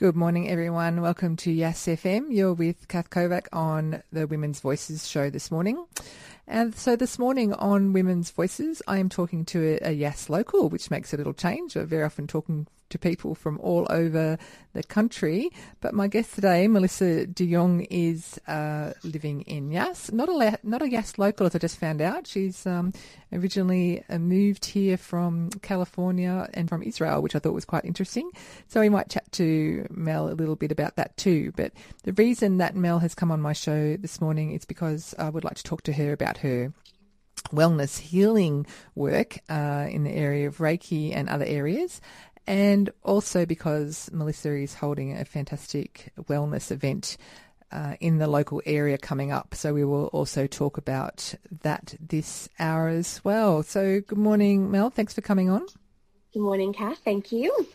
Good morning, everyone. Welcome to Yass FM. You're with Kath Kovac on the Women's Voices show this morning. And so this morning on Women's Voices, I am talking to a, a Yass local, which makes a little change. We're very often talking to people from all over the country. But my guest today, Melissa de Jong, is uh, living in Yass. Not a not a Yass local, as I just found out. She's um, originally uh, moved here from California and from Israel, which I thought was quite interesting. So we might chat to Mel a little bit about that too. But the reason that Mel has come on my show this morning is because I would like to talk to her about her wellness healing work uh, in the area of Reiki and other areas and also because Melissa is holding a fantastic wellness event uh, in the local area coming up. So we will also talk about that this hour as well. So good morning, Mel. Thanks for coming on. Good morning, Kath. Thank you.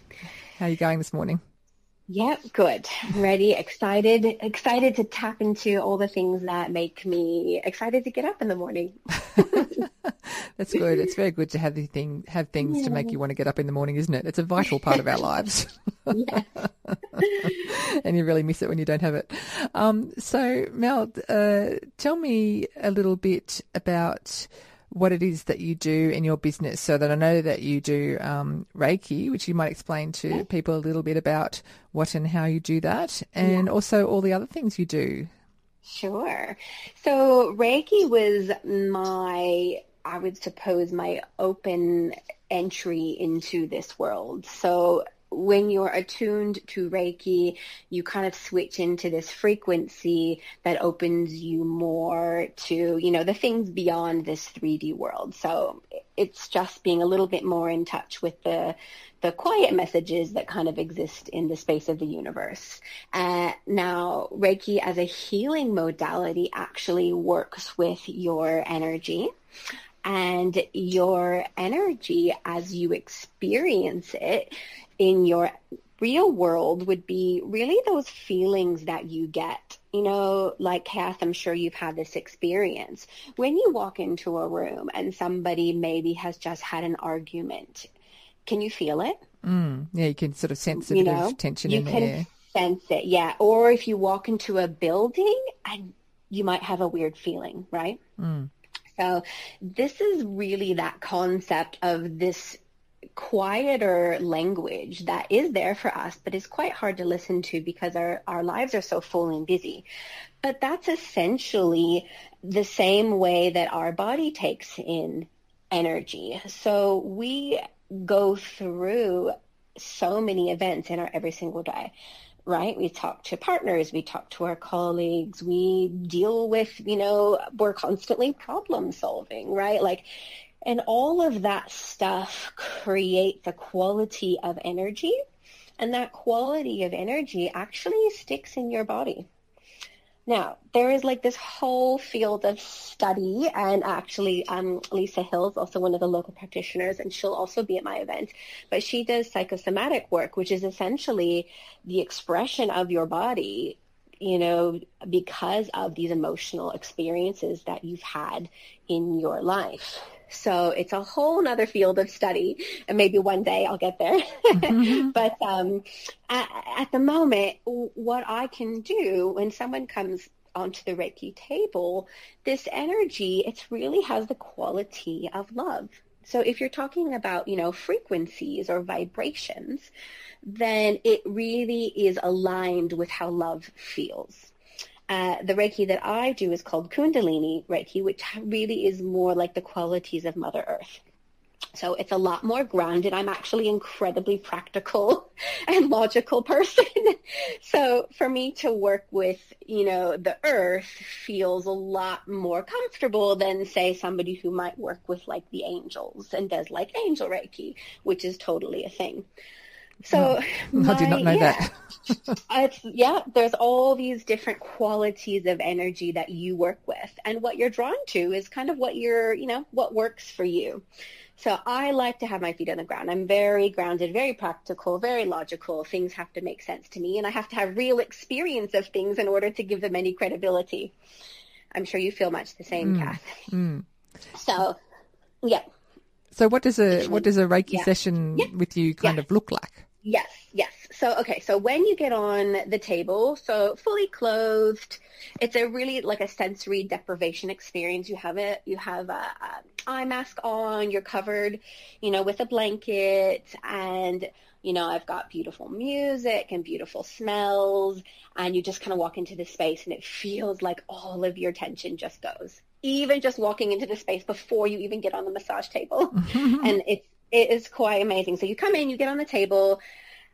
How are you going this morning? Yep, good. ready, excited, excited to tap into all the things that make me excited to get up in the morning. That's good. It's very good to have the thing have things yeah. to make you want to get up in the morning, isn't it? It's a vital part of our lives. and you really miss it when you don't have it. Um, so, Mel, uh, tell me a little bit about what it is that you do in your business so that I know that you do um, Reiki, which you might explain to people a little bit about what and how you do that, and yeah. also all the other things you do. Sure. So Reiki was my, I would suppose, my open entry into this world. So when you're attuned to Reiki, you kind of switch into this frequency that opens you more to, you know, the things beyond this 3D world. So it's just being a little bit more in touch with the the quiet messages that kind of exist in the space of the universe. Uh, now, Reiki as a healing modality actually works with your energy and your energy as you experience it in your real world would be really those feelings that you get. You know, like Kath, I'm sure you've had this experience. When you walk into a room and somebody maybe has just had an argument, can you feel it? Mm, yeah, you can sort of sense a you bit know, of tension in the air. sense it, yeah. Or if you walk into a building and you might have a weird feeling, right? Mm. So this is really that concept of this quieter language that is there for us, but is quite hard to listen to because our, our lives are so full and busy. But that's essentially the same way that our body takes in energy. So we go through so many events in our every single day right? We talk to partners, we talk to our colleagues, we deal with, you know, we're constantly problem solving, right? Like and all of that stuff creates a quality of energy. And that quality of energy actually sticks in your body. Now, there is like this whole field of study, and actually, um, Lisa Hill's also one of the local practitioners, and she'll also be at my event. But she does psychosomatic work, which is essentially the expression of your body, you know, because of these emotional experiences that you've had in your life. So it's a whole nother field of study, and maybe one day I'll get there. Mm-hmm. but um, at, at the moment, what I can do when someone comes onto the Reiki table, this energy, it really has the quality of love. So if you're talking about, you know, frequencies or vibrations, then it really is aligned with how love feels. Uh, the Reiki that I do is called Kundalini Reiki, which really is more like the qualities of Mother Earth. So it's a lot more grounded. I'm actually incredibly practical and logical person. so for me to work with, you know, the earth feels a lot more comfortable than say somebody who might work with like the angels and does like angel Reiki, which is totally a thing. So my, I did not know yeah, that. yeah, there's all these different qualities of energy that you work with, and what you're drawn to is kind of what you're, you know, what works for you. So I like to have my feet on the ground. I'm very grounded, very practical, very logical. Things have to make sense to me, and I have to have real experience of things in order to give them any credibility. I'm sure you feel much the same, mm. Kath. Mm. So, yeah. So what does a what does a Reiki yeah. session yeah. with you kind yeah. of look like? Yes, yes. So, okay, so when you get on the table, so fully clothed, it's a really like a sensory deprivation experience. You have it, you have a, a eye mask on, you're covered, you know, with a blanket and you know, I've got beautiful music and beautiful smells and you just kind of walk into the space and it feels like all of your tension just goes. Even just walking into the space before you even get on the massage table. and it's it is quite amazing. So you come in, you get on the table,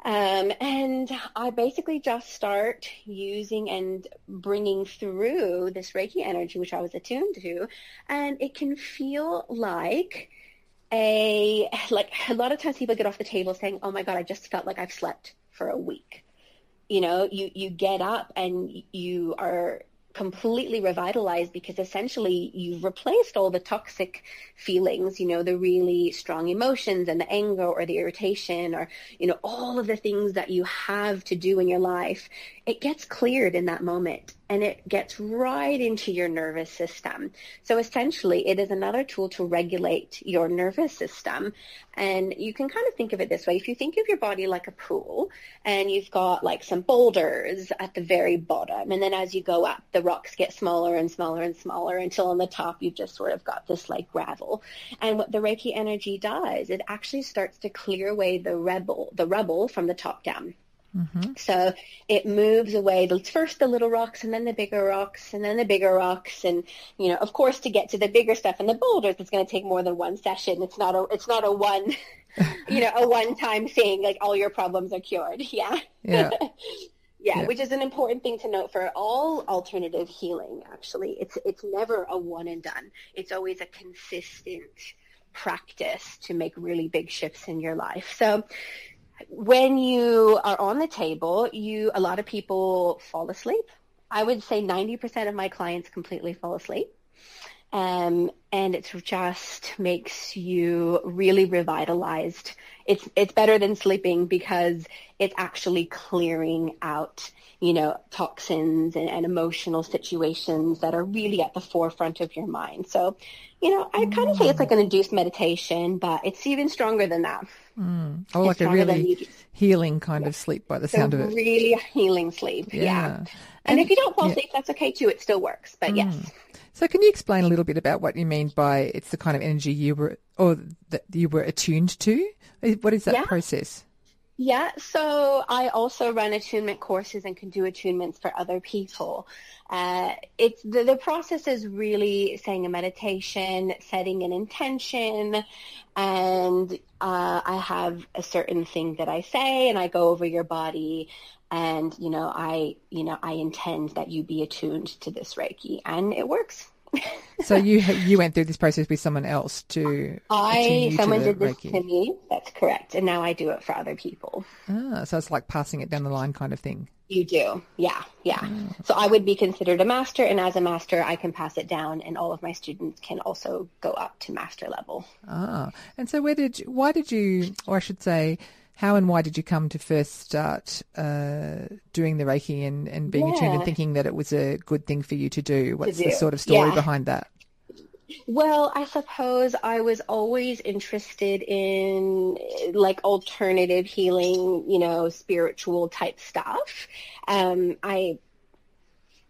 um, and I basically just start using and bringing through this Reiki energy, which I was attuned to, and it can feel like a like a lot of times people get off the table saying, "Oh my God, I just felt like I've slept for a week." You know, you you get up and you are completely revitalized because essentially you've replaced all the toxic feelings, you know, the really strong emotions and the anger or the irritation or, you know, all of the things that you have to do in your life. It gets cleared in that moment and it gets right into your nervous system. So essentially, it is another tool to regulate your nervous system. And you can kind of think of it this way. If you think of your body like a pool and you've got like some boulders at the very bottom, and then as you go up, the rocks get smaller and smaller and smaller until on the top you've just sort of got this like gravel. And what the Reiki energy does, it actually starts to clear away the rebel, the rubble from the top down. Mm-hmm. So it moves away first the little rocks and then the bigger rocks and then the bigger rocks. And you know of course to get to the bigger stuff and the boulders it's going to take more than one session. It's not a it's not a one you know a one time thing like all your problems are cured. Yeah. Yeah. yeah. yeah. which is an important thing to note for all alternative healing actually. It's it's never a one and done. It's always a consistent practice to make really big shifts in your life. So when you are on the table, you a lot of people fall asleep. I would say 90% of my clients completely fall asleep. Um, and it just makes you really revitalized. It's it's better than sleeping because it's actually clearing out, you know, toxins and, and emotional situations that are really at the forefront of your mind. So, you know, I kind of say it's like an induced meditation, but it's even stronger than that. Mm. Oh, like a really healing kind yeah. of sleep by the sound of it. Really healing sleep. Yeah. yeah. And, and, if you don't fall yeah. asleep, that's okay too. It still works. But mm. yes. So can you explain a little bit about what you mean by it's the kind of energy you were or that you were attuned to? What is that process? Yeah, so I also run attunement courses and can do attunements for other people. Uh, it's the, the process is really saying a meditation, setting an intention, and uh, I have a certain thing that I say, and I go over your body, and you know, I you know, I intend that you be attuned to this Reiki, and it works. So you you went through this process with someone else to I someone did this Reiki. to me. That's correct, and now I do it for other people. Ah, so it's like passing it down the line, kind of thing. You do, yeah, yeah. Oh. So I would be considered a master, and as a master, I can pass it down, and all of my students can also go up to master level. Ah, and so where did you, why did you, or I should say, how and why did you come to first start uh, doing the Reiki and, and being yeah. attuned and thinking that it was a good thing for you to do? What's to do. the sort of story yeah. behind that? Well, I suppose I was always interested in like alternative healing, you know, spiritual type stuff. Um, I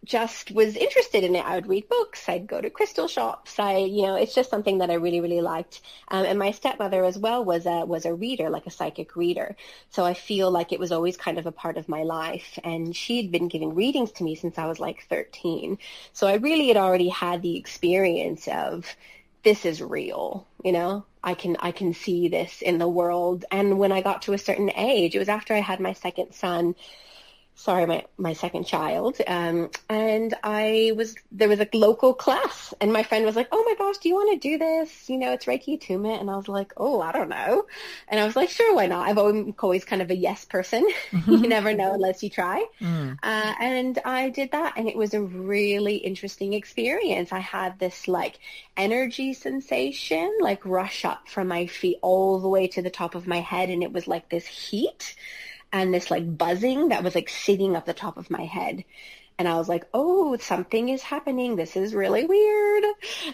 just was interested in it. I would read books. I'd go to crystal shops. I, you know, it's just something that I really, really liked. Um, and my stepmother as well was a was a reader, like a psychic reader. So I feel like it was always kind of a part of my life. And she'd been giving readings to me since I was like 13. So I really had already had the experience of this is real. You know, I can I can see this in the world. And when I got to a certain age, it was after I had my second son sorry, my, my second child. Um, and I was, there was a local class and my friend was like, oh my gosh, do you want to do this? You know, it's Reiki attunement. And I was like, oh, I don't know. And I was like, sure, why not? I've always kind of a yes person. you never know unless you try. Mm. Uh, and I did that and it was a really interesting experience. I had this like energy sensation, like rush up from my feet all the way to the top of my head. And it was like this heat and this like buzzing that was like sitting up the top of my head. And I was like, oh, something is happening. This is really weird.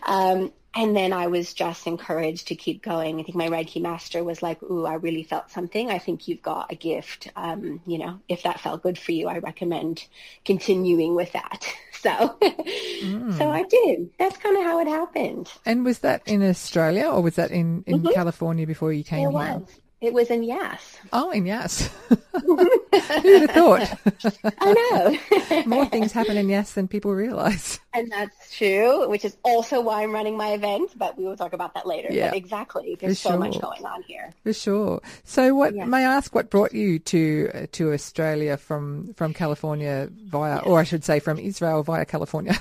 Um, and then I was just encouraged to keep going. I think my Reiki master was like, "Ooh, I really felt something. I think you've got a gift. Um, you know, if that felt good for you, I recommend continuing with that." So, mm. so I did. That's kind of how it happened. And was that in Australia or was that in in mm-hmm. California before you came it here? Was. It was in Yass. Oh, in Yass. Who'd have thought? I know. More things happen in Yass than people realize. And that's true, which is also why I'm running my event, but we will talk about that later. Yeah. But exactly. There's For so sure. much going on here. For sure. So what yeah. may I ask what brought you to uh, to Australia from from California via or I should say from Israel via California?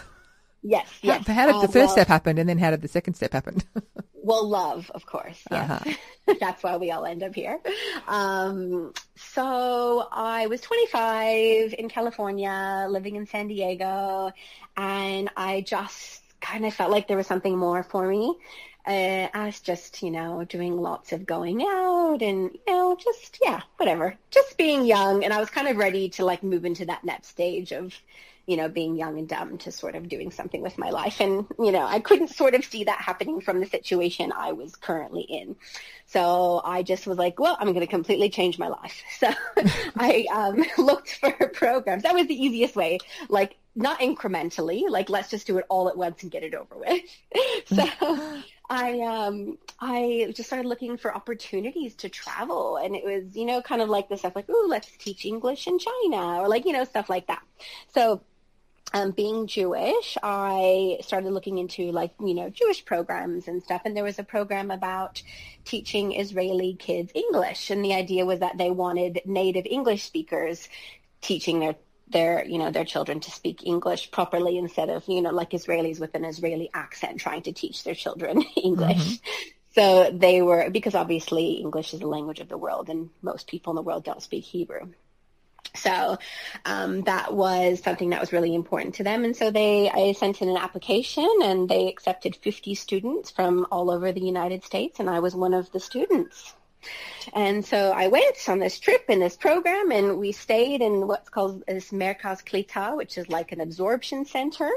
Yes, yes. How, how did the uh, first well, step happen and then how did the second step happen? well, love, of course. Yes. Uh-huh. That's why we all end up here. Um, so I was 25 in California, living in San Diego, and I just kind of felt like there was something more for me. Uh, I was just, you know, doing lots of going out and, you know, just, yeah, whatever. Just being young. And I was kind of ready to like move into that next stage of, you know, being young and dumb to sort of doing something with my life. And, you know, I couldn't sort of see that happening from the situation I was currently in. So I just was like, well, I'm going to completely change my life. So I um, looked for programs. That was the easiest way, like not incrementally, like let's just do it all at once and get it over with. so I um I just started looking for opportunities to travel and it was, you know, kind of like the stuff like, oh, let's teach English in China or like, you know, stuff like that. So um, being Jewish, I started looking into like, you know, Jewish programs and stuff. And there was a program about teaching Israeli kids English. And the idea was that they wanted native English speakers teaching their their you know their children to speak English properly instead of you know like Israelis with an Israeli accent trying to teach their children English. Mm-hmm. So they were because obviously English is the language of the world and most people in the world don't speak Hebrew. So um, that was something that was really important to them. And so they, I sent in an application and they accepted 50 students from all over the United States and I was one of the students. And so I went on this trip in this program and we stayed in what's called this Merkaz Klita, which is like an absorption center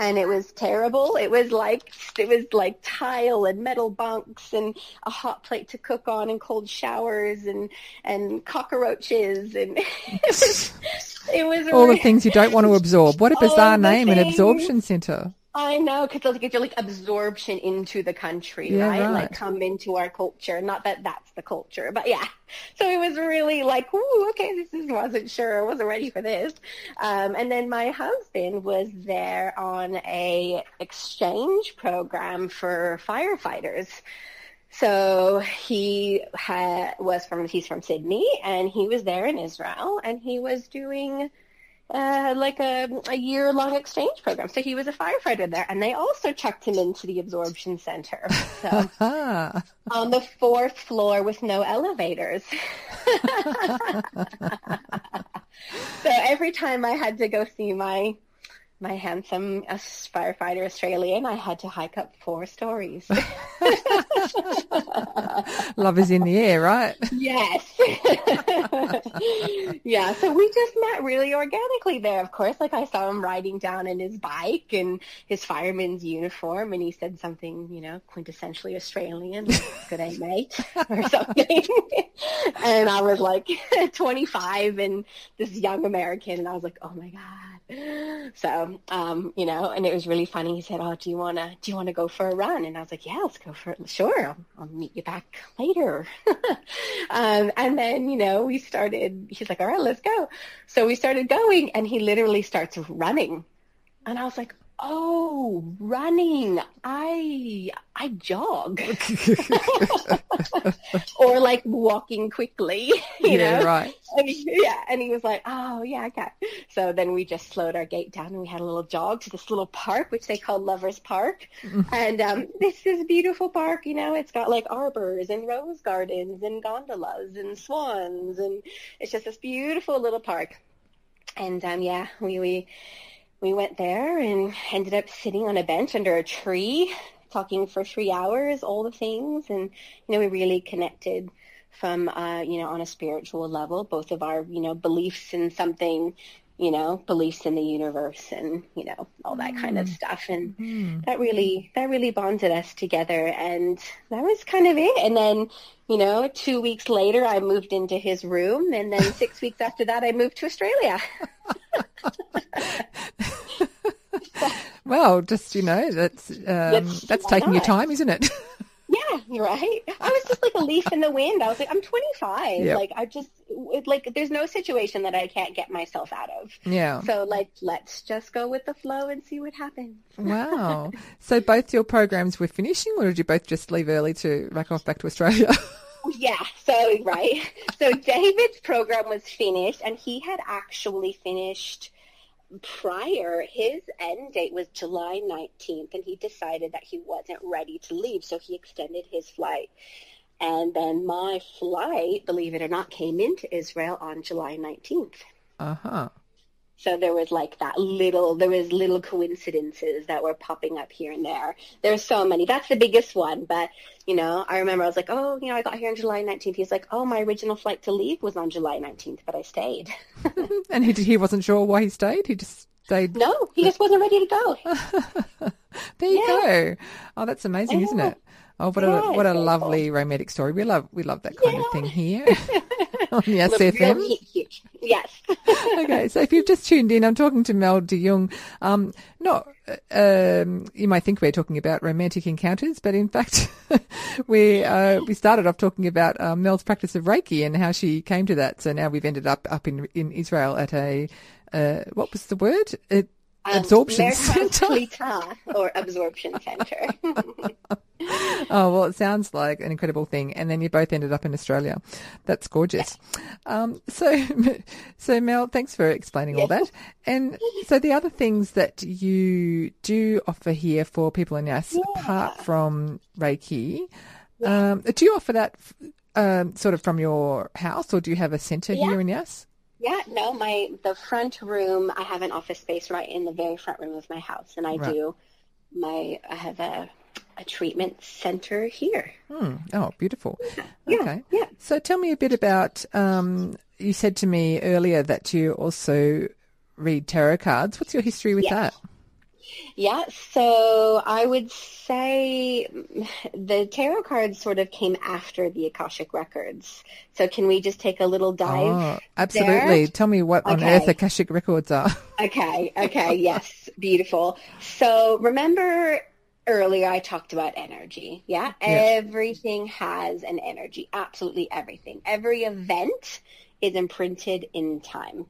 and it was terrible. It was like it was like tile and metal bunks and a hot plate to cook on and cold showers and and cockroaches and it was, it was all the things you don't want to absorb. What a bizarre name, things. an absorption center. I know, because like it's like absorption into the country, yeah, right? right? Like come into our culture. Not that that's the culture, but yeah. So it was really like, ooh, okay, this is, wasn't sure, I wasn't ready for this. Um, and then my husband was there on a exchange program for firefighters. So he had, was from, he's from Sydney, and he was there in Israel, and he was doing uh, like a, a year long exchange program. So he was a firefighter there, and they also chucked him into the absorption center. So on the fourth floor with no elevators. so every time I had to go see my my handsome firefighter Australian, I had to hike up four stories. Love is in the air, right? Yes. yeah, so we just met really organically there, of course. Like I saw him riding down in his bike and his fireman's uniform, and he said something, you know, quintessentially Australian, like, good day, mate, or something. and I was like 25 and this young American, and I was like, oh my God. So um, you know, and it was really funny. He said, "Oh, do you wanna do you wanna go for a run?" And I was like, "Yeah, let's go for it. Sure, I'll, I'll meet you back later." um, and then you know we started. He's like, "All right, let's go." So we started going, and he literally starts running, and I was like, Oh, running. I I jog. or like walking quickly, you yeah, know? right. And he, yeah, and he was like, "Oh, yeah, okay." So then we just slowed our gait down and we had a little jog to this little park which they call Lovers Park. Mm-hmm. and um this is a beautiful park, you know, it's got like arbors and rose gardens and gondolas and swans and it's just this beautiful little park. And um yeah, we we we went there and ended up sitting on a bench under a tree talking for three hours, all the things. And, you know, we really connected from, uh, you know, on a spiritual level, both of our, you know, beliefs in something, you know, beliefs in the universe and, you know, all that kind of stuff. And Mm. that really, that really bonded us together. And that was kind of it. And then, you know, two weeks later, I moved into his room. And then six weeks after that, I moved to Australia. Well, just you know, that's um, That's- that's taking your time, isn't it? Yeah, you're right. I was just like a leaf in the wind. I was like, I'm 25. Yep. Like, I just, it, like, there's no situation that I can't get myself out of. yeah. So, like, let's just go with the flow and see what happens. Wow. So both your programs were finishing, or did you both just leave early to rack off back to Australia? Yeah, so, right. So, David's program was finished, and he had actually finished prior. His end date was July 19th, and he decided that he wasn't ready to leave, so he extended his flight. And then my flight, believe it or not, came into Israel on July 19th. uh huh. So there was like that little, there was little coincidences that were popping up here and there. There's so many. That's the biggest one. But, you know, I remember I was like, oh, you know, I got here on July 19th. He's like, oh, my original flight to leave was on July 19th, but I stayed. And he he wasn't sure why he stayed. He just stayed. No, he just wasn't ready to go. There you Yeah. go. Oh, that's amazing, isn't it? Oh, what Yeah, a what a lovely romantic story. We love we love that kind of thing here on Yass FM. Yes. okay, so if you've just tuned in, I'm talking to Mel de Jong. Um, not, um, you might think we're talking about romantic encounters, but in fact, we uh, we started off talking about um, Mel's practice of Reiki and how she came to that. So now we've ended up up in in Israel at a uh, what was the word? It, absorption center. Or absorption center. Oh well, it sounds like an incredible thing. And then you both ended up in Australia. That's gorgeous. Um, so, so Mel, thanks for explaining all that. And so the other things that you do offer here for people in Yass, apart from Reiki, um, do you offer that um, sort of from your house, or do you have a centre Yeah. here in Yass? Yeah, no, my the front room. I have an office space right in the very front room of my house, and I Right. do my. I have a a treatment center here. Hmm. Oh, beautiful. Yeah, Okay. yeah. So tell me a bit about, um, you said to me earlier that you also read tarot cards. What's your history with Yes. that? Yeah, so I would say the tarot cards sort of came after the Akashic records. So can we just take a little ah, dive? Oh, absolutely. there? Tell me what on earth Akashic records are. Okay, okay, yes, beautiful. So remember earlier I talked about energy, yeah? Yeah. Everything has an energy, absolutely everything. Every event is imprinted in time.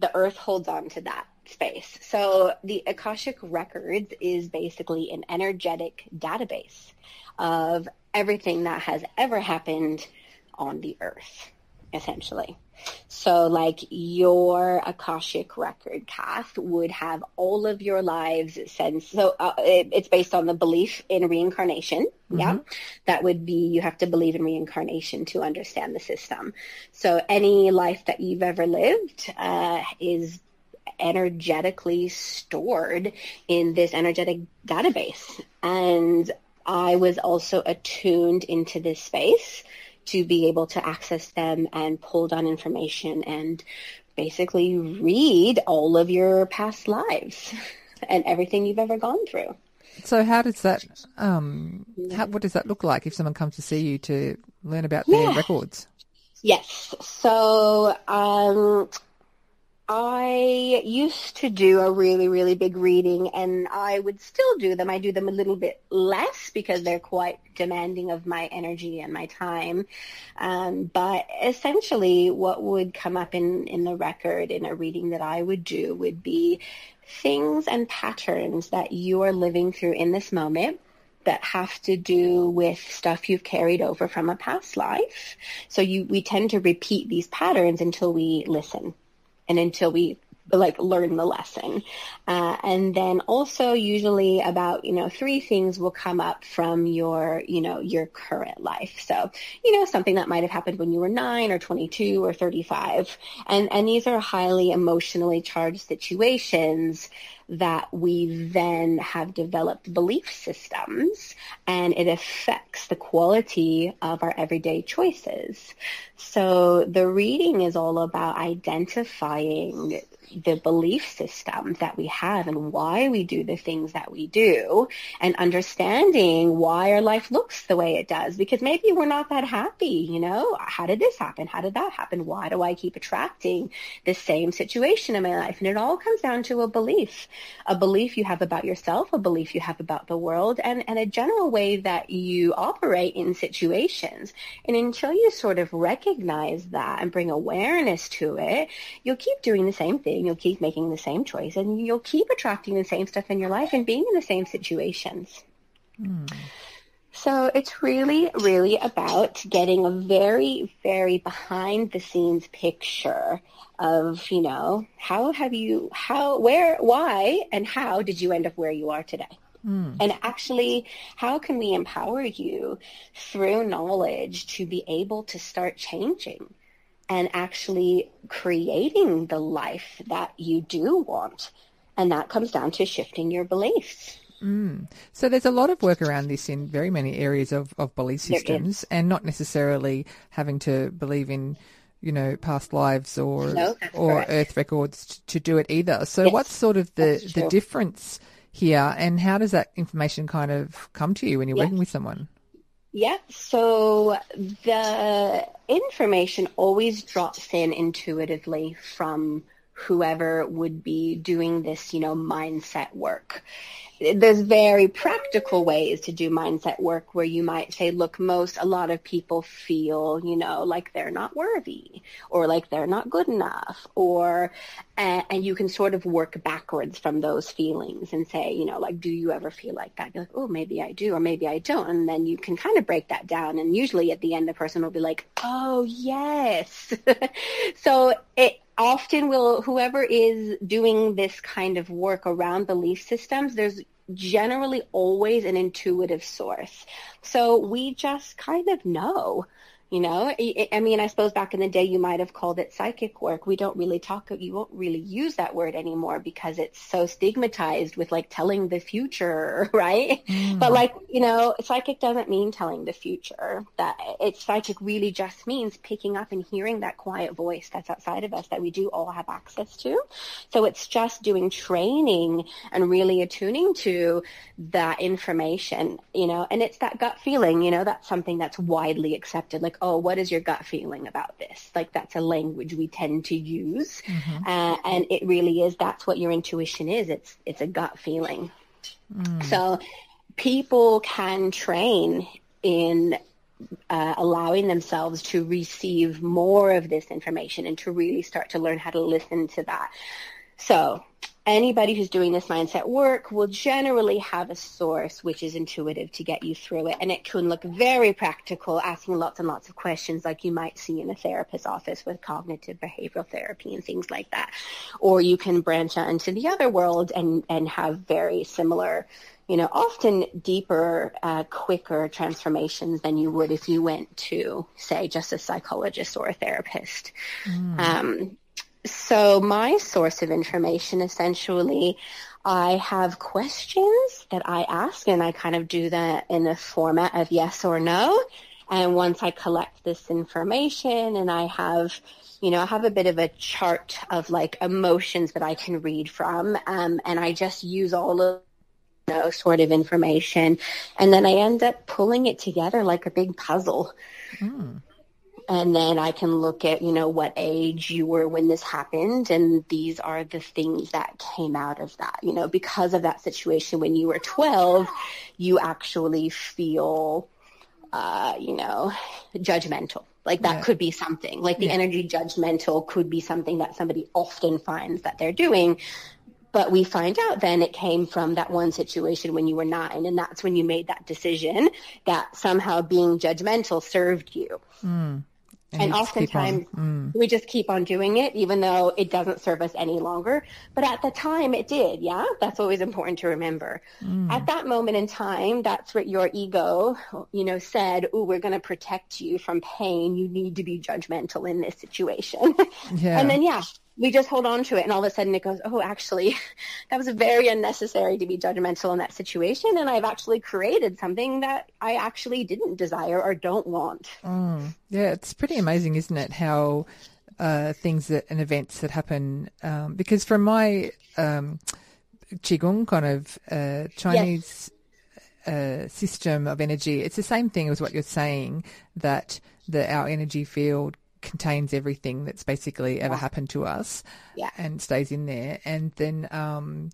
The earth holds on to that space. So the Akashic Records is basically an energetic database of everything that has ever happened on the earth, essentially. So like your Akashic record cast would have all of your lives since, so uh, it, it's based on the belief in reincarnation. Yeah. That would be, you have to believe in reincarnation to understand the system. So any life that you've ever lived uh, is energetically stored in this energetic database. And I was also attuned into this space to be able to access them and pull down information and basically read all of your past lives and everything you've ever gone through. So how does that, um, how, what does that look like if someone comes to see you to learn about their Yeah. records? Yes. So um, I used to do a really, really big reading, and I would still do them. I do them a little bit less because they're quite demanding of my energy and my time. Um, but essentially, what would come up in, in the record in a reading that I would do would be things and patterns that you are living through in this moment that have to do with stuff you've carried over from a past life. So you, we tend to repeat these patterns until we listen and until we like learn the lesson. Uh, and then also usually about, you know, three things will come up from your, you know, your current life. So, you know, something that might have happened when you were nine or 22 or 35. And, and these are highly emotionally charged situations that we then have developed belief systems and it affects the quality of our everyday choices. So the reading is all about identifying the belief system that we have and why we do the things that we do and understanding why our life looks the way it does. Because maybe we're not that happy you know? How did this happen? How did that happen? Why do i keep attracting the same situation in my life? And it all comes down to a belief a belief you have about yourself a belief you have about the world and, and a general way that you operate in situations. And until you sort of recognize that and bring awareness to it you'll keep doing the same thing you'll keep making the same choice and you'll keep attracting the same stuff in your life and being in the same situations. Mm. So it's really, really about getting a very, very behind the scenes picture of, you know, how have you, how, where, why, and how did you end up where you are today? Mm. And actually, how can we empower you through knowledge to be able to start changing? And actually creating the life that you do want. And that comes down to shifting your beliefs. Mm. So there's a lot of work around this in very many areas of, of belief systems and not necessarily having to believe in, you know, past lives or no, or correct. earth records to, to, do it either. So yes, what's sort of the, the difference here and how does that information kind of come to you when you're yes. working with someone? Yeah, so the information always drops in intuitively from whoever would be doing this, you know, mindset work there's very practical ways to do mindset work where you might say, look, most, a lot of people feel, you know, like they're not worthy or like they're not good enough or, and, you can sort of work backwards from those feelings and say, you know, like, do you ever feel like that? You're like, oh, maybe I do or maybe I don't. And then you can kind of break that down. And usually at the end, the person will be like, oh, yes. so it, often will whoever is doing this kind of work around belief systems there's generally always an intuitive source. So we just kind of know you know, I mean, I suppose back in the day you might have called it psychic work. We don't really talk, you won't really use that word anymore because it's so stigmatized with like telling the future, right? Mm. But like, you know, psychic doesn't mean telling the future. That it's psychic really just means picking up and hearing that quiet voice that's outside of us that we do all have access to. So it's just doing training and really attuning to that information, you know, and it's that gut feeling, you know, that's something that's widely accepted. Like, oh, what is your gut feeling about this? Like that's a language we tend to use, mm-hmm. uh, and it really is. That's what your intuition is. It's it's a gut feeling. Mm. So people can train in uh, allowing themselves to receive more of this information and to really start to learn how to listen to that. So anybody who's doing this mindset work will generally have a source which is intuitive to get you through it. And it can look very practical, asking lots and lots of questions like you might see in a therapist's office with cognitive behavioral therapy and things like that. Or you can branch out into the other world and, and have very similar you know, often deeper, uh, quicker transformations than you would if you went to, say, just a psychologist or a therapist. Mm. Um, so my source of information essentially I have questions that I ask and I kind of do that in the format of yes or no. And once I collect this information and I have, you know, I have a bit of a chart of like emotions that I can read from. Um, and I just use all of you know, sort of information. And then I end up pulling it together like a big puzzle. Mm and then I can look at, you know, what age you were when this happened, and these are the things that came out of that. You know, because of that situation when you were 12, you actually feel, uh, you know, judgmental. Like that yeah. could be something. Like the yeah. energy judgmental could be something that somebody often finds that they're doing. But we find out then it came from that one situation when you were nine, and that's when you made that decision that somehow being judgmental served you. Mm. And, and oftentimes mm. we just keep on doing it even though it doesn't serve us any longer. But at the time it did, yeah? That's always important to remember. Mm. At that moment in time, that's what your ego, you know, said, oh, we're going to protect you from pain. You need to be judgmental in this situation. Yeah. and then, yeah, we just hold on to it and all of a sudden it goes, oh, actually, that was very unnecessary to be judgmental in that situation. And I've actually created something that I actually didn't desire or don't want. Mm. Yeah, it's pretty amazing, isn't it? How uh, things that and events that happen, um, because from my um, Qigong kind of uh, Chinese yes. uh, system of energy, it's the same thing as what you're saying that the, our energy field contains everything that's basically ever happened to us yeah. and stays in there. And then um,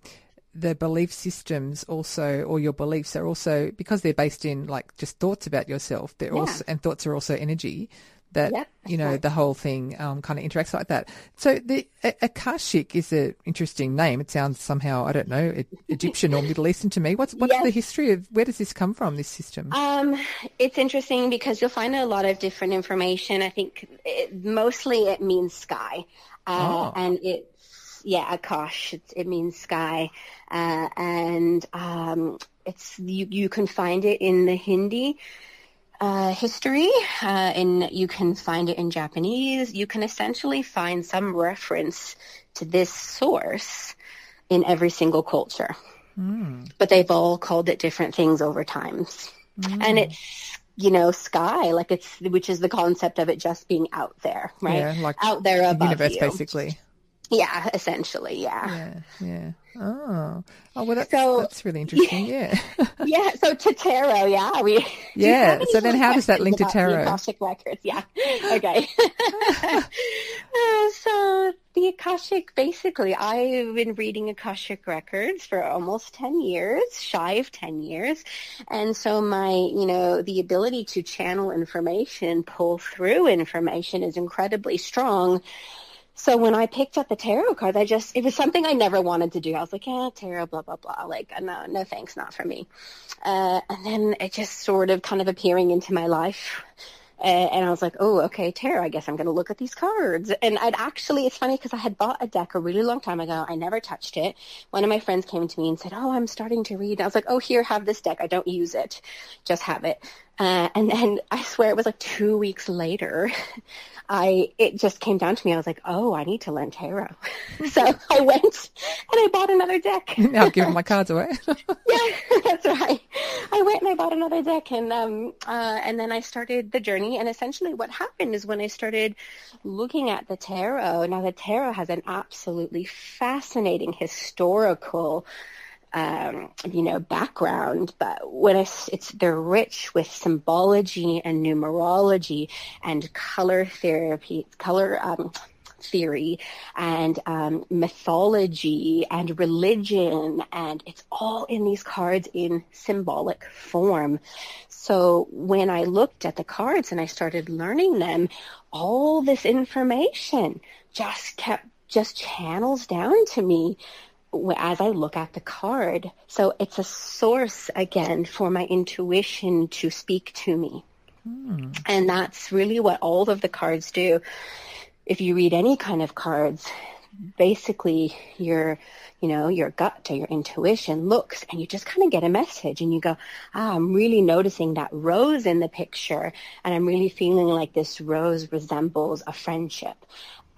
the belief systems also, or your beliefs are also, because they're based in like just thoughts about yourself, they're yeah. also, and thoughts are also energy that yep, you know right. the whole thing um, kind of interacts like that. So the Akashic is an interesting name. It sounds somehow I don't know Egyptian or Middle Eastern to me. What's what's yes. the history of where does this come from? This system? Um, it's interesting because you'll find a lot of different information. I think it, mostly it means sky, uh, oh. and it's yeah Akash. It, it means sky, uh, and um, it's you you can find it in the Hindi uh, history, uh, and you can find it in Japanese. You can essentially find some reference to this source in every single culture. Mm. But they've all called it different things over times. Mm. And it's, you know, sky, like it's, which is the concept of it just being out there, right? Yeah, like out there above universe, you. basically. Yeah, essentially, yeah. Yeah, yeah. Oh, oh well, that's, so, that's really interesting. Yeah. yeah. So to tarot, yeah, we. Yeah. So then, how does that link to tarot? Akashic records, yeah. Okay. uh, so the Akashic, basically, I've been reading Akashic records for almost ten years, shy of ten years, and so my, you know, the ability to channel information, pull through information, is incredibly strong so when I picked up the tarot cards, I just, it was something I never wanted to do. I was like, yeah, tarot, blah, blah, blah. Like, no, no thanks, not for me. Uh, and then it just sort of kind of appearing into my life. Uh, and I was like, oh, okay, tarot, I guess I'm going to look at these cards. And I'd actually, it's funny because I had bought a deck a really long time ago. I never touched it. One of my friends came to me and said, oh, I'm starting to read. I was like, oh, here, have this deck. I don't use it. Just have it. Uh, and then I swear it was like two weeks later, I it just came down to me. I was like, oh, I need to learn tarot. so I went and I bought another deck. now giving my cards away. yeah, that's right. I went and I bought another deck, and um, uh, and then I started the journey. And essentially, what happened is when I started looking at the tarot. Now, the tarot has an absolutely fascinating historical um, you know, background, but when it's, it's, they're rich with symbology and numerology and color therapy, color, um, theory and um, mythology and religion and it's all in these cards in symbolic form. So when i looked at the cards and i started learning them all this information just kept just channels down to me as I look at the card. So it's a source again for my intuition to speak to me. Hmm. And that's really what all of the cards do. If you read any kind of cards, basically your, you know, your gut or your intuition looks and you just kind of get a message and you go, ah, I'm really noticing that rose in the picture and I'm really feeling like this rose resembles a friendship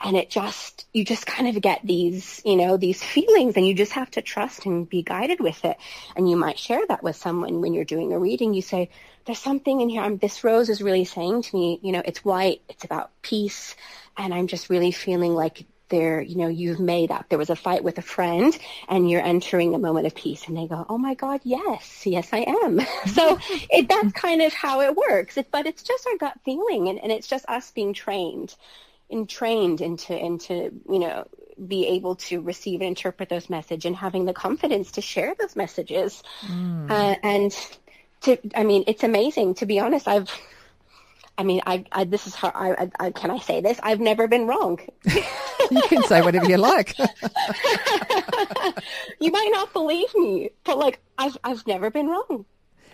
and it just you just kind of get these you know these feelings and you just have to trust and be guided with it. And you might share that with someone when you're doing a reading. You say there's something in here. I'm, this rose is really saying to me you know it's white. It's about peace. And i'm just really feeling like there you know you've made up. There was a fight with a friend and you're entering a moment of peace and they go oh my god yes. Yes i am. So it, that's kind of how it works. It, but it's just our gut feeling and, and it's just us being trained entrained into into you know be able to receive and interpret those messages and having the confidence to share those messages mm. uh, and to i mean it's amazing to be honest i've I mean, I, I this is how I, I, can I say this? I've never been wrong. you can say whatever you like. you might not believe me, but like I've I've never been wrong.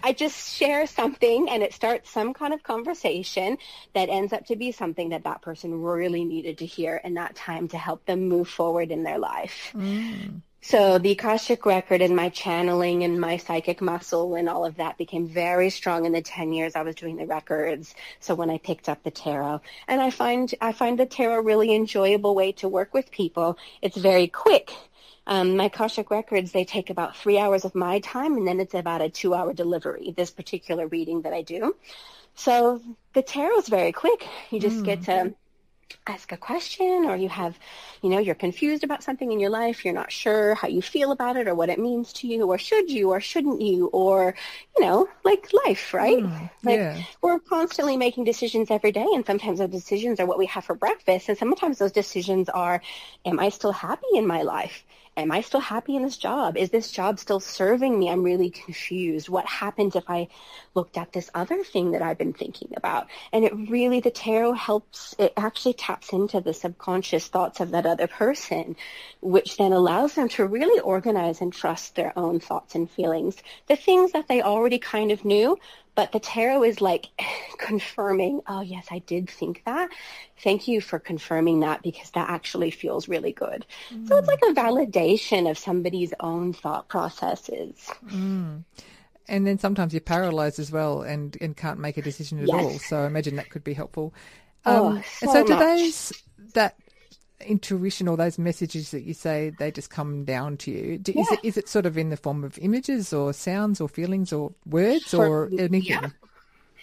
I just share something and it starts some kind of conversation that ends up to be something that that person really needed to hear in that time to help them move forward in their life. Mm. So the Akashic record and my channeling and my psychic muscle and all of that became very strong in the 10 years I was doing the records. So when I picked up the tarot and I find, I find the tarot a really enjoyable way to work with people. It's very quick. Um, my Akashic records, they take about three hours of my time and then it's about a two hour delivery, this particular reading that I do. So the tarot is very quick. You just mm. get to ask a question or you have, you know, you're confused about something in your life, you're not sure how you feel about it or what it means to you or should you or shouldn't you or, you know, like life, right? Mm, like yeah. we're constantly making decisions every day and sometimes those decisions are what we have for breakfast and sometimes those decisions are, am I still happy in my life? Am I still happy in this job? Is this job still serving me? I'm really confused. What happens if I looked at this other thing that I've been thinking about? And it really, the tarot helps, it actually taps into the subconscious thoughts of that other person, which then allows them to really organize and trust their own thoughts and feelings. The things that they already kind of knew, but the tarot is like confirming, oh yes, I did think that. Thank you for confirming that because that actually feels really good. Mm. So it's like a validation of somebody's own thought processes. Mm. And then sometimes you're paralyzed as well and, and can't make a decision at yes. all. So I imagine that could be helpful. Oh, um, so and so do those that intuition or those messages that you say they just come down to you. Do, yeah. is, it, is it sort of in the form of images or sounds or feelings or words for, or anything? yeah.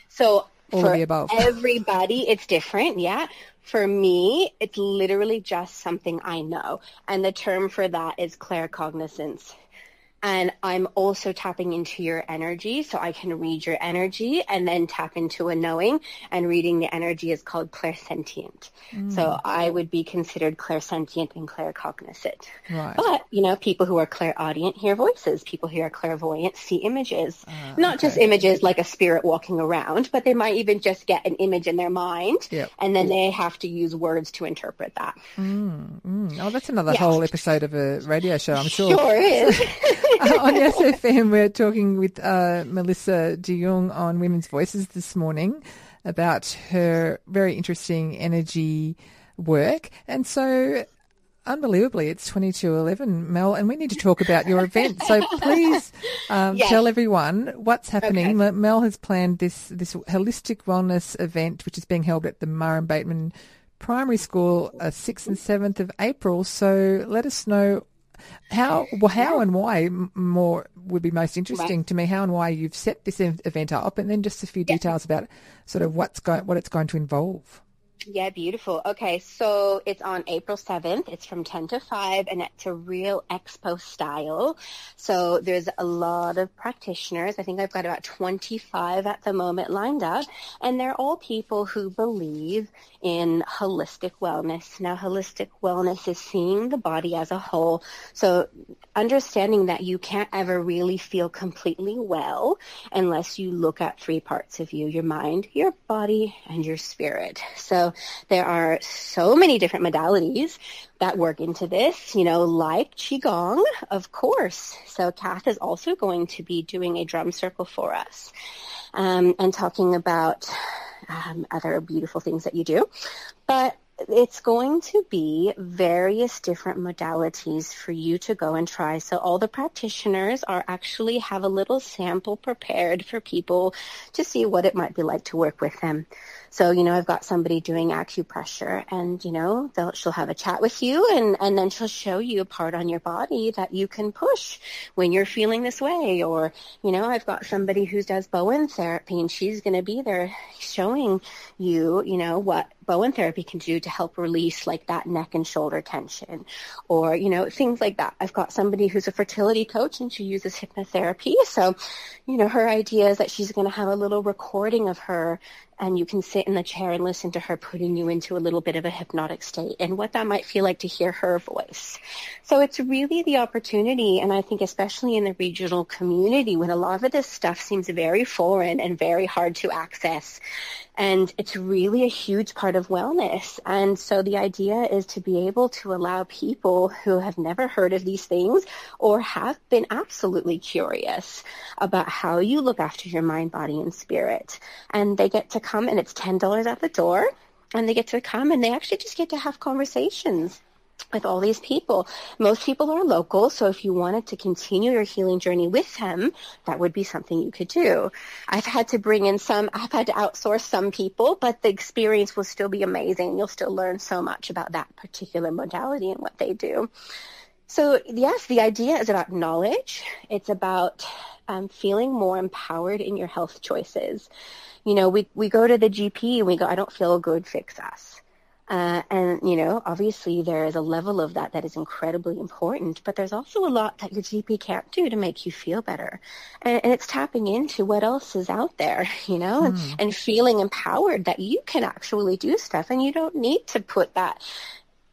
so All for everybody it's different yeah. For me it's literally just something i know. And the term for that is claircognizance and I'm also tapping into your energy so I can read your energy and then tap into a knowing and reading the energy is called clairsentient. Mm. So I would be considered clairsentient and claircognizant. Right. But, you know, people who are clairaudient hear voices. People who are clairvoyant see images. Uh, Not okay. just images like a spirit walking around, but they might even just get an image in their mind yep. and then they have to use words to interpret that. Mm, mm. Oh, that's another whole episode of a radio show, I'm sure. Sure is. on Yass FM, we're talking with uh, Melissa de Jong on Women's Voices this morning about her very interesting energy work. And so, unbelievably, it's 2211, Mel, and we need to talk about your event. So please um, yes. tell everyone what's happening. Okay. Mel has planned this, this holistic wellness event, which is being held at the Murrumbateman Primary School, uh, 6th and 7th of April. So let us know how, how and why more would be most interesting right. to me. How and why you've set this event up, and then just a few details about sort of what's going, what it's going to involve. Yeah, beautiful. Okay, so it's on April 7th. It's from 10 to 5 and it's a real expo style. So there's a lot of practitioners. I think I've got about 25 at the moment lined up and they're all people who believe in holistic wellness. Now, holistic wellness is seeing the body as a whole. So understanding that you can't ever really feel completely well unless you look at three parts of you, your mind, your body, and your spirit. So there are so many different modalities that work into this, you know, like Qigong, of course. So Kath is also going to be doing a drum circle for us um, and talking about um, other beautiful things that you do. But it's going to be various different modalities for you to go and try. So all the practitioners are actually have a little sample prepared for people to see what it might be like to work with them. So, you know, I've got somebody doing acupressure and, you know, she'll have a chat with you and, and then she'll show you a part on your body that you can push when you're feeling this way. Or, you know, I've got somebody who does Bowen therapy and she's going to be there showing you, you know, what Bowen therapy can do to help release like that neck and shoulder tension or, you know, things like that. I've got somebody who's a fertility coach and she uses hypnotherapy. So, you know, her idea is that she's going to have a little recording of her and you can sit in the chair and listen to her putting you into a little bit of a hypnotic state and what that might feel like to hear her voice. So it's really the opportunity, and I think especially in the regional community when a lot of this stuff seems very foreign and very hard to access. And it's really a huge part of wellness. And so the idea is to be able to allow people who have never heard of these things or have been absolutely curious about how you look after your mind, body, and spirit. And they get to come and it's $10 at the door and they get to come and they actually just get to have conversations with all these people. Most people are local, so if you wanted to continue your healing journey with them, that would be something you could do. I've had to bring in some, I've had to outsource some people, but the experience will still be amazing. You'll still learn so much about that particular modality and what they do. So yes, the idea is about knowledge. It's about um, feeling more empowered in your health choices. You know, we, we go to the GP and we go, I don't feel good, fix us uh, and, you know, obviously there is a level of that that is incredibly important, but there's also a lot that your GP can't do to make you feel better. And, and it's tapping into what else is out there, you know, mm. and, hmm. and feeling empowered that you can actually do stuff and you don't need to put that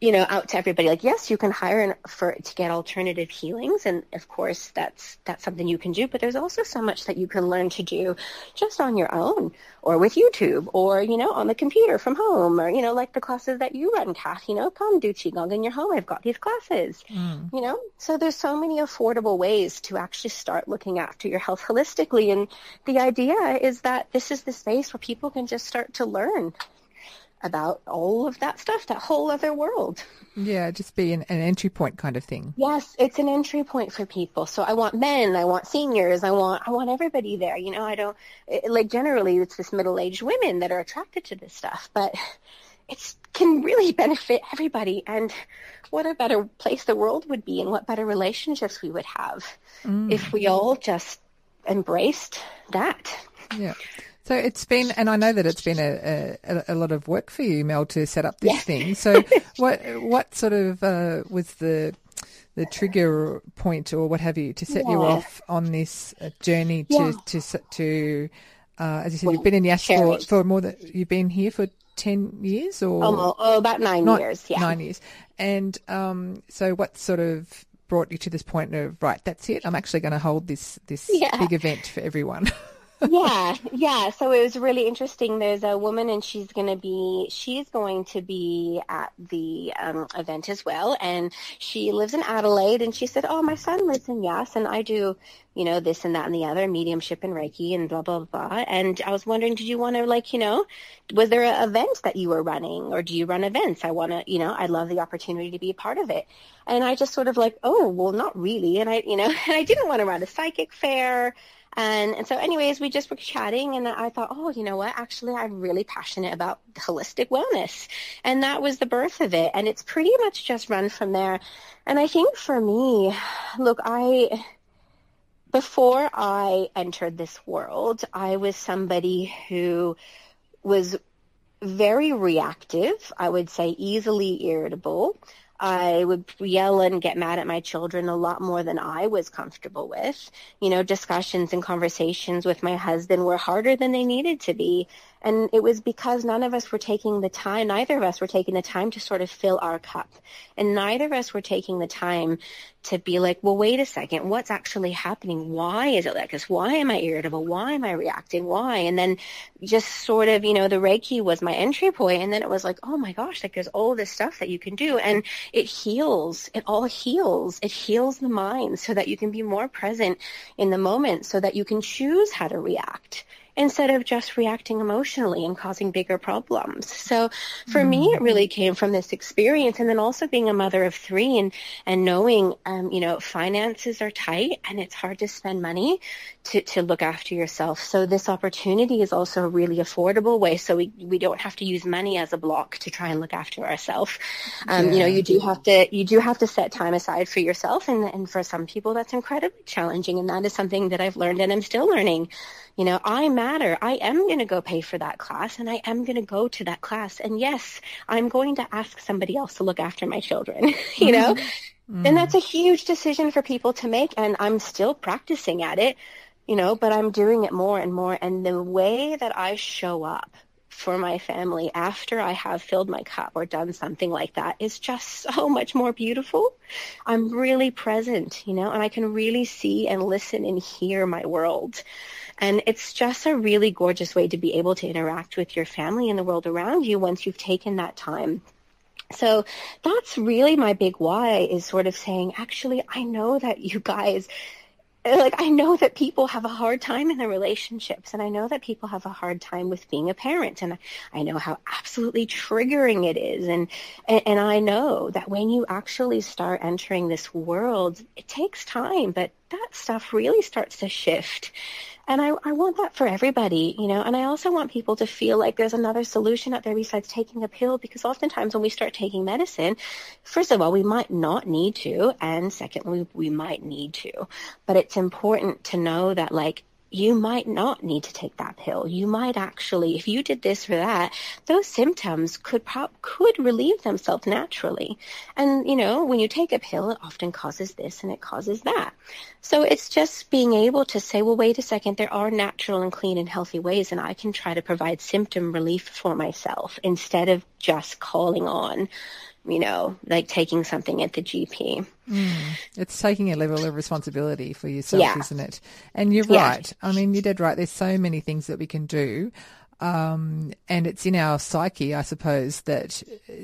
you know, out to everybody. Like, yes, you can hire an, for to get alternative healings, and of course, that's that's something you can do. But there's also so much that you can learn to do just on your own, or with YouTube, or you know, on the computer from home, or you know, like the classes that you run, Kath. You know, come do qigong in your home. I've got these classes. Mm. You know, so there's so many affordable ways to actually start looking after your health holistically. And the idea is that this is the space where people can just start to learn about all of that stuff, that whole other world. Yeah, just be an, an, entry point kind of thing. Yes, it's an entry point for people. So I want men, I want seniors, I want I want everybody there. You know, I don't it, like generally it's this middle-aged women that are attracted to this stuff, but it can really benefit everybody. And what a better place the world would be, and what better relationships we would have mm. if we all just embraced that. Yeah. So it's been, and I know that it's been a, a, a lot of work for you, Mel, to set up this yeah. thing. So what what sort of uh, was the the trigger point or what have you to set yeah. you off on this uh, journey to yeah. to to uh, as you said, well, you've been in Yass for, for more than you've been here for ten years or oh, about nine Not, years, yeah, nine years. And um, so, what sort of brought you to this point of right? That's it. I'm actually going to hold this this big event for everyone. yeah, yeah. So it was really interesting. There's a woman, and she's going to be she's going to be at the um, event as well, and she lives in Adelaide. And she said, "Oh, my son lives in Yass, and I do, you know, this and that and the other, mediumship and Reiki, and blah blah blah." And I was wondering, did you want to like, you know, was there an event that you were running, or do you run events? I want to, you know, I'd love the opportunity to be a part of it. And I just sort of like, oh, well, not really. And I, you know, and I didn't want to run a psychic fair. And, and so anyways, we just were chatting and I thought, oh, you know what? Actually, I'm really passionate about holistic wellness. And that was the birth of it. And it's pretty much just run from there. And I think for me, look, I, before I entered this world, I was somebody who was very reactive. I would say easily irritable. I would yell and get mad at my children a lot more than I was comfortable with. You know, discussions and conversations with my husband were harder than they needed to be. And it was because none of us were taking the time, neither of us were taking the time to sort of fill our cup. And neither of us were taking the time to be like, well, wait a second, what's actually happening? Why is it like this? Why am I irritable? Why am I reacting? Why? And then just sort of, you know, the Reiki was my entry point, And then it was like, oh my gosh, like there's all this stuff that you can do. And it heals. It all heals. It heals the mind so that you can be more present in the moment so that you can choose how to react instead of just reacting emotionally and causing bigger problems. So for mm. me, it really came from this experience and then also being a mother of three and, and knowing, um, you know, finances are tight and it's hard to spend money to, to look after yourself. So this opportunity is also a really affordable way. So we, we don't have to use money as a block to try and look after ourselves. Um, yeah. You know, you do have to, you do have to set time aside for yourself. And, and for some people, that's incredibly challenging. And that is something that I've learned and I'm still learning. You know, I matter. I am going to go pay for that class and I am going to go to that class. And yes, I'm going to ask somebody else to look after my children, you know? Mm-hmm. And that's a huge decision for people to make. And I'm still practicing at it, you know, but I'm doing it more and more. And the way that I show up for my family after I have filled my cup or done something like that is just so much more beautiful. I'm really present, you know, and I can really see and listen and hear my world. And it's just a really gorgeous way to be able to interact with your family and the world around you once you've taken that time. So that's really my big why is sort of saying, actually, I know that you guys like I know that people have a hard time in their relationships and I know that people have a hard time with being a parent and I know how absolutely triggering it is and, and and I know that when you actually start entering this world it takes time but that stuff really starts to shift and I, I want that for everybody, you know, and I also want people to feel like there's another solution out there besides taking a pill because oftentimes when we start taking medicine, first of all, we might not need to. And secondly, we might need to. But it's important to know that like you might not need to take that pill. You might actually, if you did this or that, those symptoms could pro- could relieve themselves naturally. And you know, when you take a pill, it often causes this and it causes that. So it's just being able to say, well, wait a second, there are natural and clean and healthy ways, and I can try to provide symptom relief for myself instead of just calling on you know, like taking something at the GP. Mm. It's taking a level of responsibility for yourself, yeah. isn't it? And you're yeah. right. I mean, you're dead right. There's so many things that we can do. Um, and it's in our psyche, I suppose, that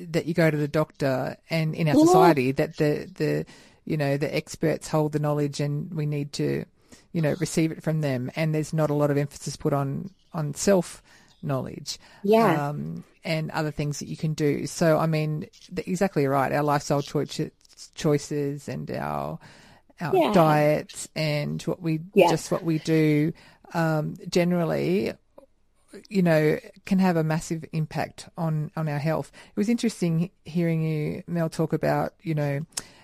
that you go to the doctor, and in our yeah. society, that the the you know the experts hold the knowledge, and we need to, you know, receive it from them. And there's not a lot of emphasis put on on self knowledge. Yeah. Um, and other things that you can do. So, I mean, exactly right. Our lifestyle choices and our our yeah. diets and what we yeah. just what we do um, generally, you know, can have a massive impact on on our health. It was interesting hearing you, Mel, talk about you know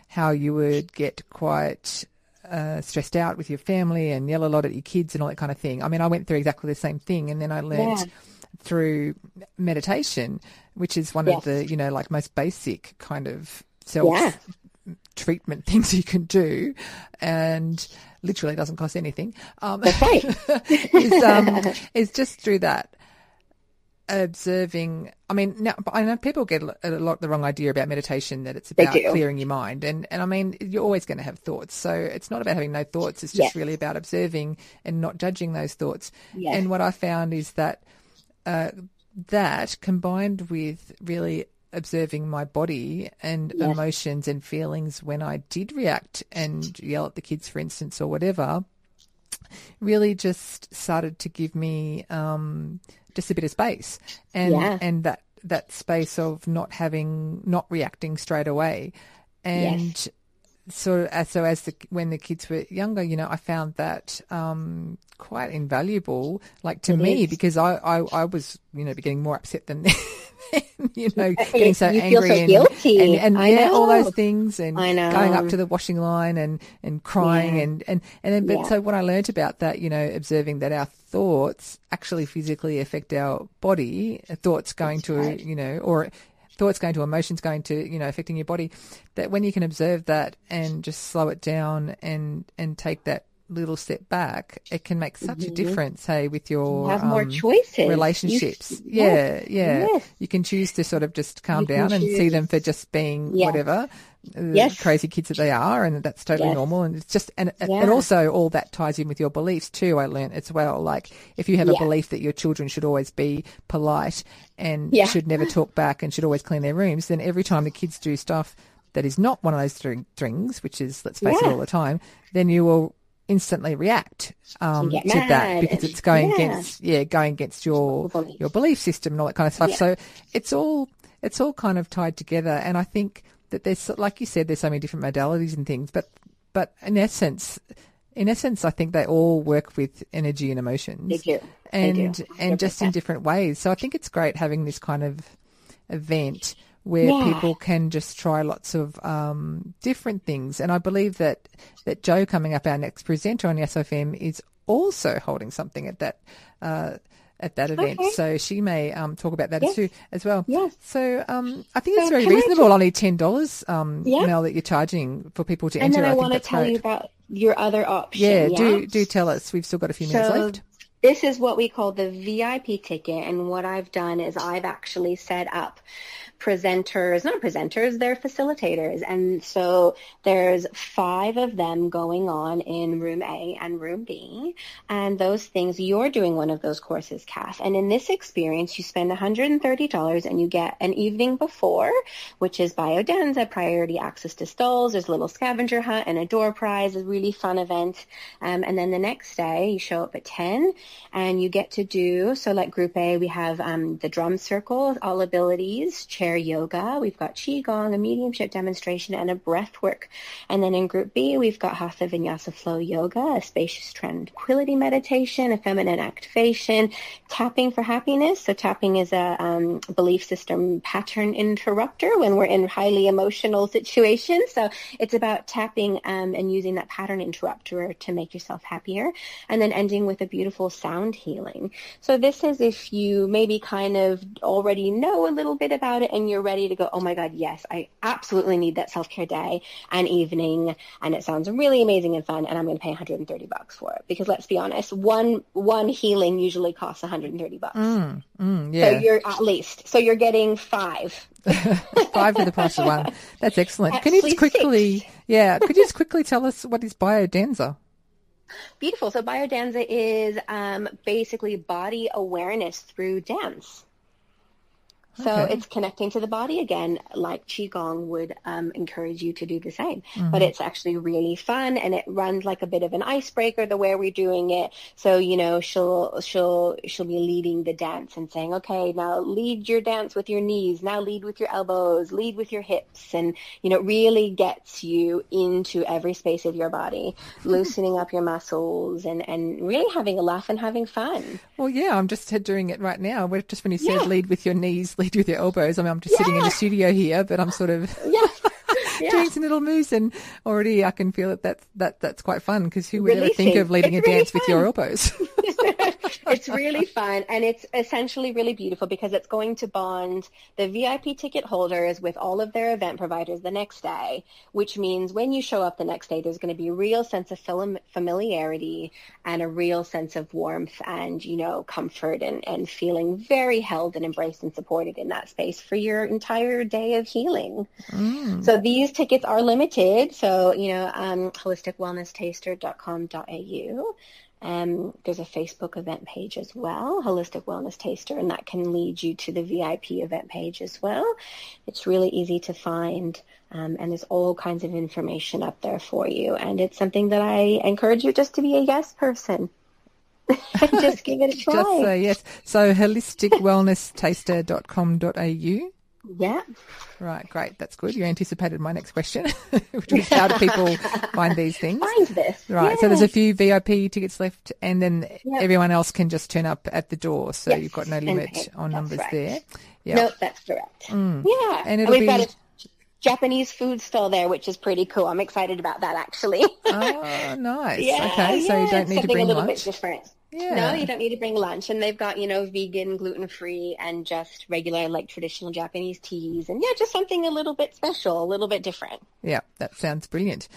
how you would get quite uh, stressed out with your family and yell a lot at your kids and all that kind of thing. I mean, I went through exactly the same thing, and then I learned. Yeah through meditation, which is one yes. of the, you know, like most basic kind of self yeah. treatment things you can do. And literally doesn't cost anything. Um, right. is, um, is just through that observing. I mean, now I know people get a lot the wrong idea about meditation that it's about clearing your mind, and and I mean you're always going to have thoughts, so it's not about having no thoughts. It's just yes. really about observing and not judging those thoughts. Yes. And what I found is that uh, that combined with really observing my body and yes. emotions and feelings when I did react and yell at the kids, for instance, or whatever, really just started to give me um, just a bit of space. And yeah. and that that space of not having not reacting straight away. And yes so as so as the, when the kids were younger, you know, I found that um, quite invaluable, like to me, because I, I, I was you know getting more upset than you know getting so you angry so and, guilty. and, and yeah, all those things and going up to the washing line and and crying yeah. and and and then but yeah. so what I learned about that, you know, observing that our thoughts actually physically affect our body, thoughts going That's to right. you know or thoughts going to emotions going to you know affecting your body that when you can observe that and just slow it down and and take that little step back it can make such mm-hmm. a difference hey with your you have um, more choices relationships. you, yeah yes, yeah. yes. you can choose to sort of just calm you down and see them for just being whatever yes. crazy kids that they are, and that's totally yes. normal. And it's just, and yeah. and also all that ties in with your beliefs too. I learned as well. Like if you have yeah. a belief that your children should always be polite and yeah. should never talk back and should always clean their rooms, then every time the kids do stuff that is not one of those things, which is let's face it all the time, then you will instantly react um, to that because it's going against yeah going against your your belief system and all that kind of stuff. So it's all it's all kind of tied together, and I think that there's like you said, there's so many different modalities and things, but but in essence, in essence, I think they all work with energy and emotions. They do. And they do. and just in different ways. So I think it's great having this kind of event where yeah. people can just try lots of um, different things. And I believe that that Joe coming up, our next presenter on Yass FM, is also holding something at that uh, at that event. Okay. So she may um, talk about that yes. too as well. Yes. So um, I think so it's very reasonable. Just... Only ten dollars, um, yeah. Mel, that you're charging for people to and enter. And then I, I want to tell you about your other option. Yeah, yeah, do do tell us. We've still got a few minutes so, left. This is what we call the VIP ticket, and what I've done is I've actually set up presenters, not presenters, they're facilitators. And so there's five of them going on in room A and room B. And those things, you're doing one of those courses, Kath. And in this experience, you spend $130 and you get an evening before, which is biodanza, priority access to stalls. There's a little scavenger hunt and a door prize, a really fun event. Um, and then the next day, you show up at 10 and you get to do, so like group A, we have um, the drum circle, all abilities, chair yoga. We've got qigong, a mediumship demonstration, and a breath work. And then in group B, we've got hatha vinyasa flow yoga, a spacious tranquility meditation, a feminine activation, tapping for happiness. So tapping is a um, belief system pattern interrupter when we're in highly emotional situations. So it's about tapping um, and using that pattern interrupter to make yourself happier. And then ending with a beautiful sound healing. So this is if you maybe kind of already know a little bit about it and you're ready to go, oh my God, yes, I absolutely need that self-care day and evening. And it sounds really amazing and fun. And I'm going to pay 130 bucks for it because let's be honest, one, one healing usually costs 130 bucks. Mm, mm, yeah. So you're at least, so you're getting five. five for the price of one. That's excellent. Actually, Can you just quickly, six. yeah, could you just quickly tell us what is biodanza? Beautiful. So biodanza is um, basically body awareness through dance. So okay. it's connecting to the body again, like Qigong would um, encourage you to do the same. Mm-hmm. But it's actually really fun and it runs like a bit of an icebreaker the way we're doing it. So, you know, she'll, she'll, she'll be leading the dance and saying, okay, now lead your dance with your knees. Now lead with your elbows, lead with your hips. And, you know, really gets you into every space of your body, loosening up your muscles and, and really having a laugh and having fun. Well, yeah, I'm just doing it right now. Just when you said yeah. lead with your knees, lead with your elbows. I mean, I'm just yeah. sitting in the studio here, but I'm sort of yeah. yeah. doing some little moves, and already I can feel that that's that that's quite fun because who would ever think of leading it's a really dance fun. with your elbows? it's really fun and it's essentially really beautiful because it's going to bond the VIP ticket holders with all of their event providers the next day, which means when you show up the next day, there's going to be a real sense of familiarity and a real sense of warmth and, you know, comfort and, and feeling very held and embraced and supported in that space for your entire day of healing. Mm. So these tickets are limited. So, you know, um, holisticwellnesstaster.com.au. Um, there's a Facebook event page as well, Holistic Wellness Taster, and that can lead you to the VIP event page as well. It's really easy to find, um, and there's all kinds of information up there for you. And it's something that I encourage you just to be a yes person. just give it a try. just say yes. So holisticwellnesstaster.com.au. Yeah. Right, great. That's good. You anticipated my next question, which was how do people find these things? Find this. Right. Yeah. So there's a few VIP tickets left, and then yep. everyone else can just turn up at the door. So yes. you've got no limit on numbers right. there. Yep. Nope, that's correct. Mm. Yeah. And, and we've be... got a Japanese food stall there, which is pretty cool. I'm excited about that actually. oh, nice. Yeah, okay, so you don't need to bring a little lunch. bit different. Yeah. No, you don't need to bring lunch. And they've got, you know, vegan, gluten-free, and just regular, like, traditional Japanese teas. And, yeah, just something a little bit special, a little bit different. Yeah, that sounds brilliant.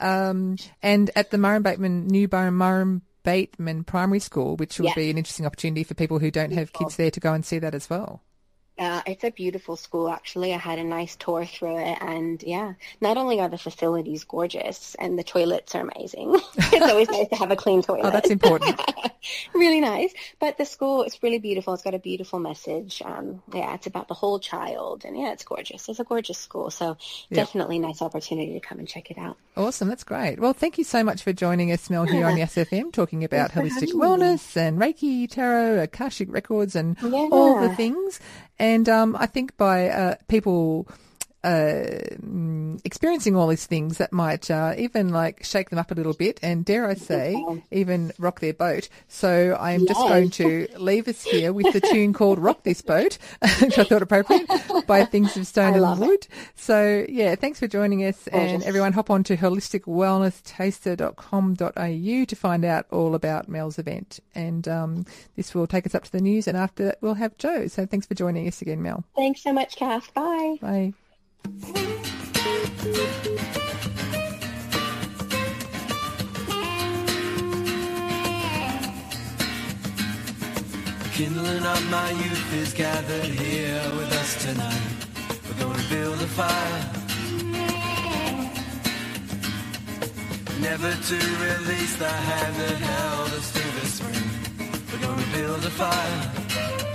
Um, and at the Murrumbateman, new Murrum Bateman Primary School, which will be an interesting opportunity for people who don't have kids there to go and see that as well. Uh, it's a beautiful school, actually. I had a nice tour through it, and yeah, not only are the facilities gorgeous and the toilets are amazing. it's always nice to have a clean toilet. Oh, that's important. really nice. But the school is really beautiful. It's got a beautiful message. Um, yeah, it's about the whole child, and yeah, it's gorgeous. It's a gorgeous school, so definitely nice opportunity to come and check it out. Awesome, that's great. Well, thank you so much for joining us, Mel, here on Yass FM, talking about holistic wellness and Reiki, tarot, Akashic records, and yeah. all the things. And um, I think by uh, people uh, experiencing all these things that might uh, even like shake them up a little bit and dare I say even rock their boat. So I'm yes. just going to leave us here with the tune called "Rock This Boat," which I thought appropriate by Things of Stone and Wood. It. So yeah, thanks for joining us, Gorgeous. and everyone hop on to holisticwellnesstaster.com.au to find out all about Mel's event. And um, this will take us up to the news, and after that we'll have Joe. So thanks for joining us again, Mel. Thanks so much, Kath. Bye. Bye. Kindling up my youth is gathered here with us tonight. We're gonna build a fire. Never to release the hand that held us through the spring. We're gonna build a fire.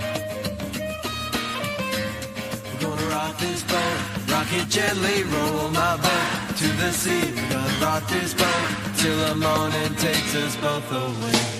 This boat, rock it gently, roll my boat to the sea. Rock this boat till the morning takes us both away.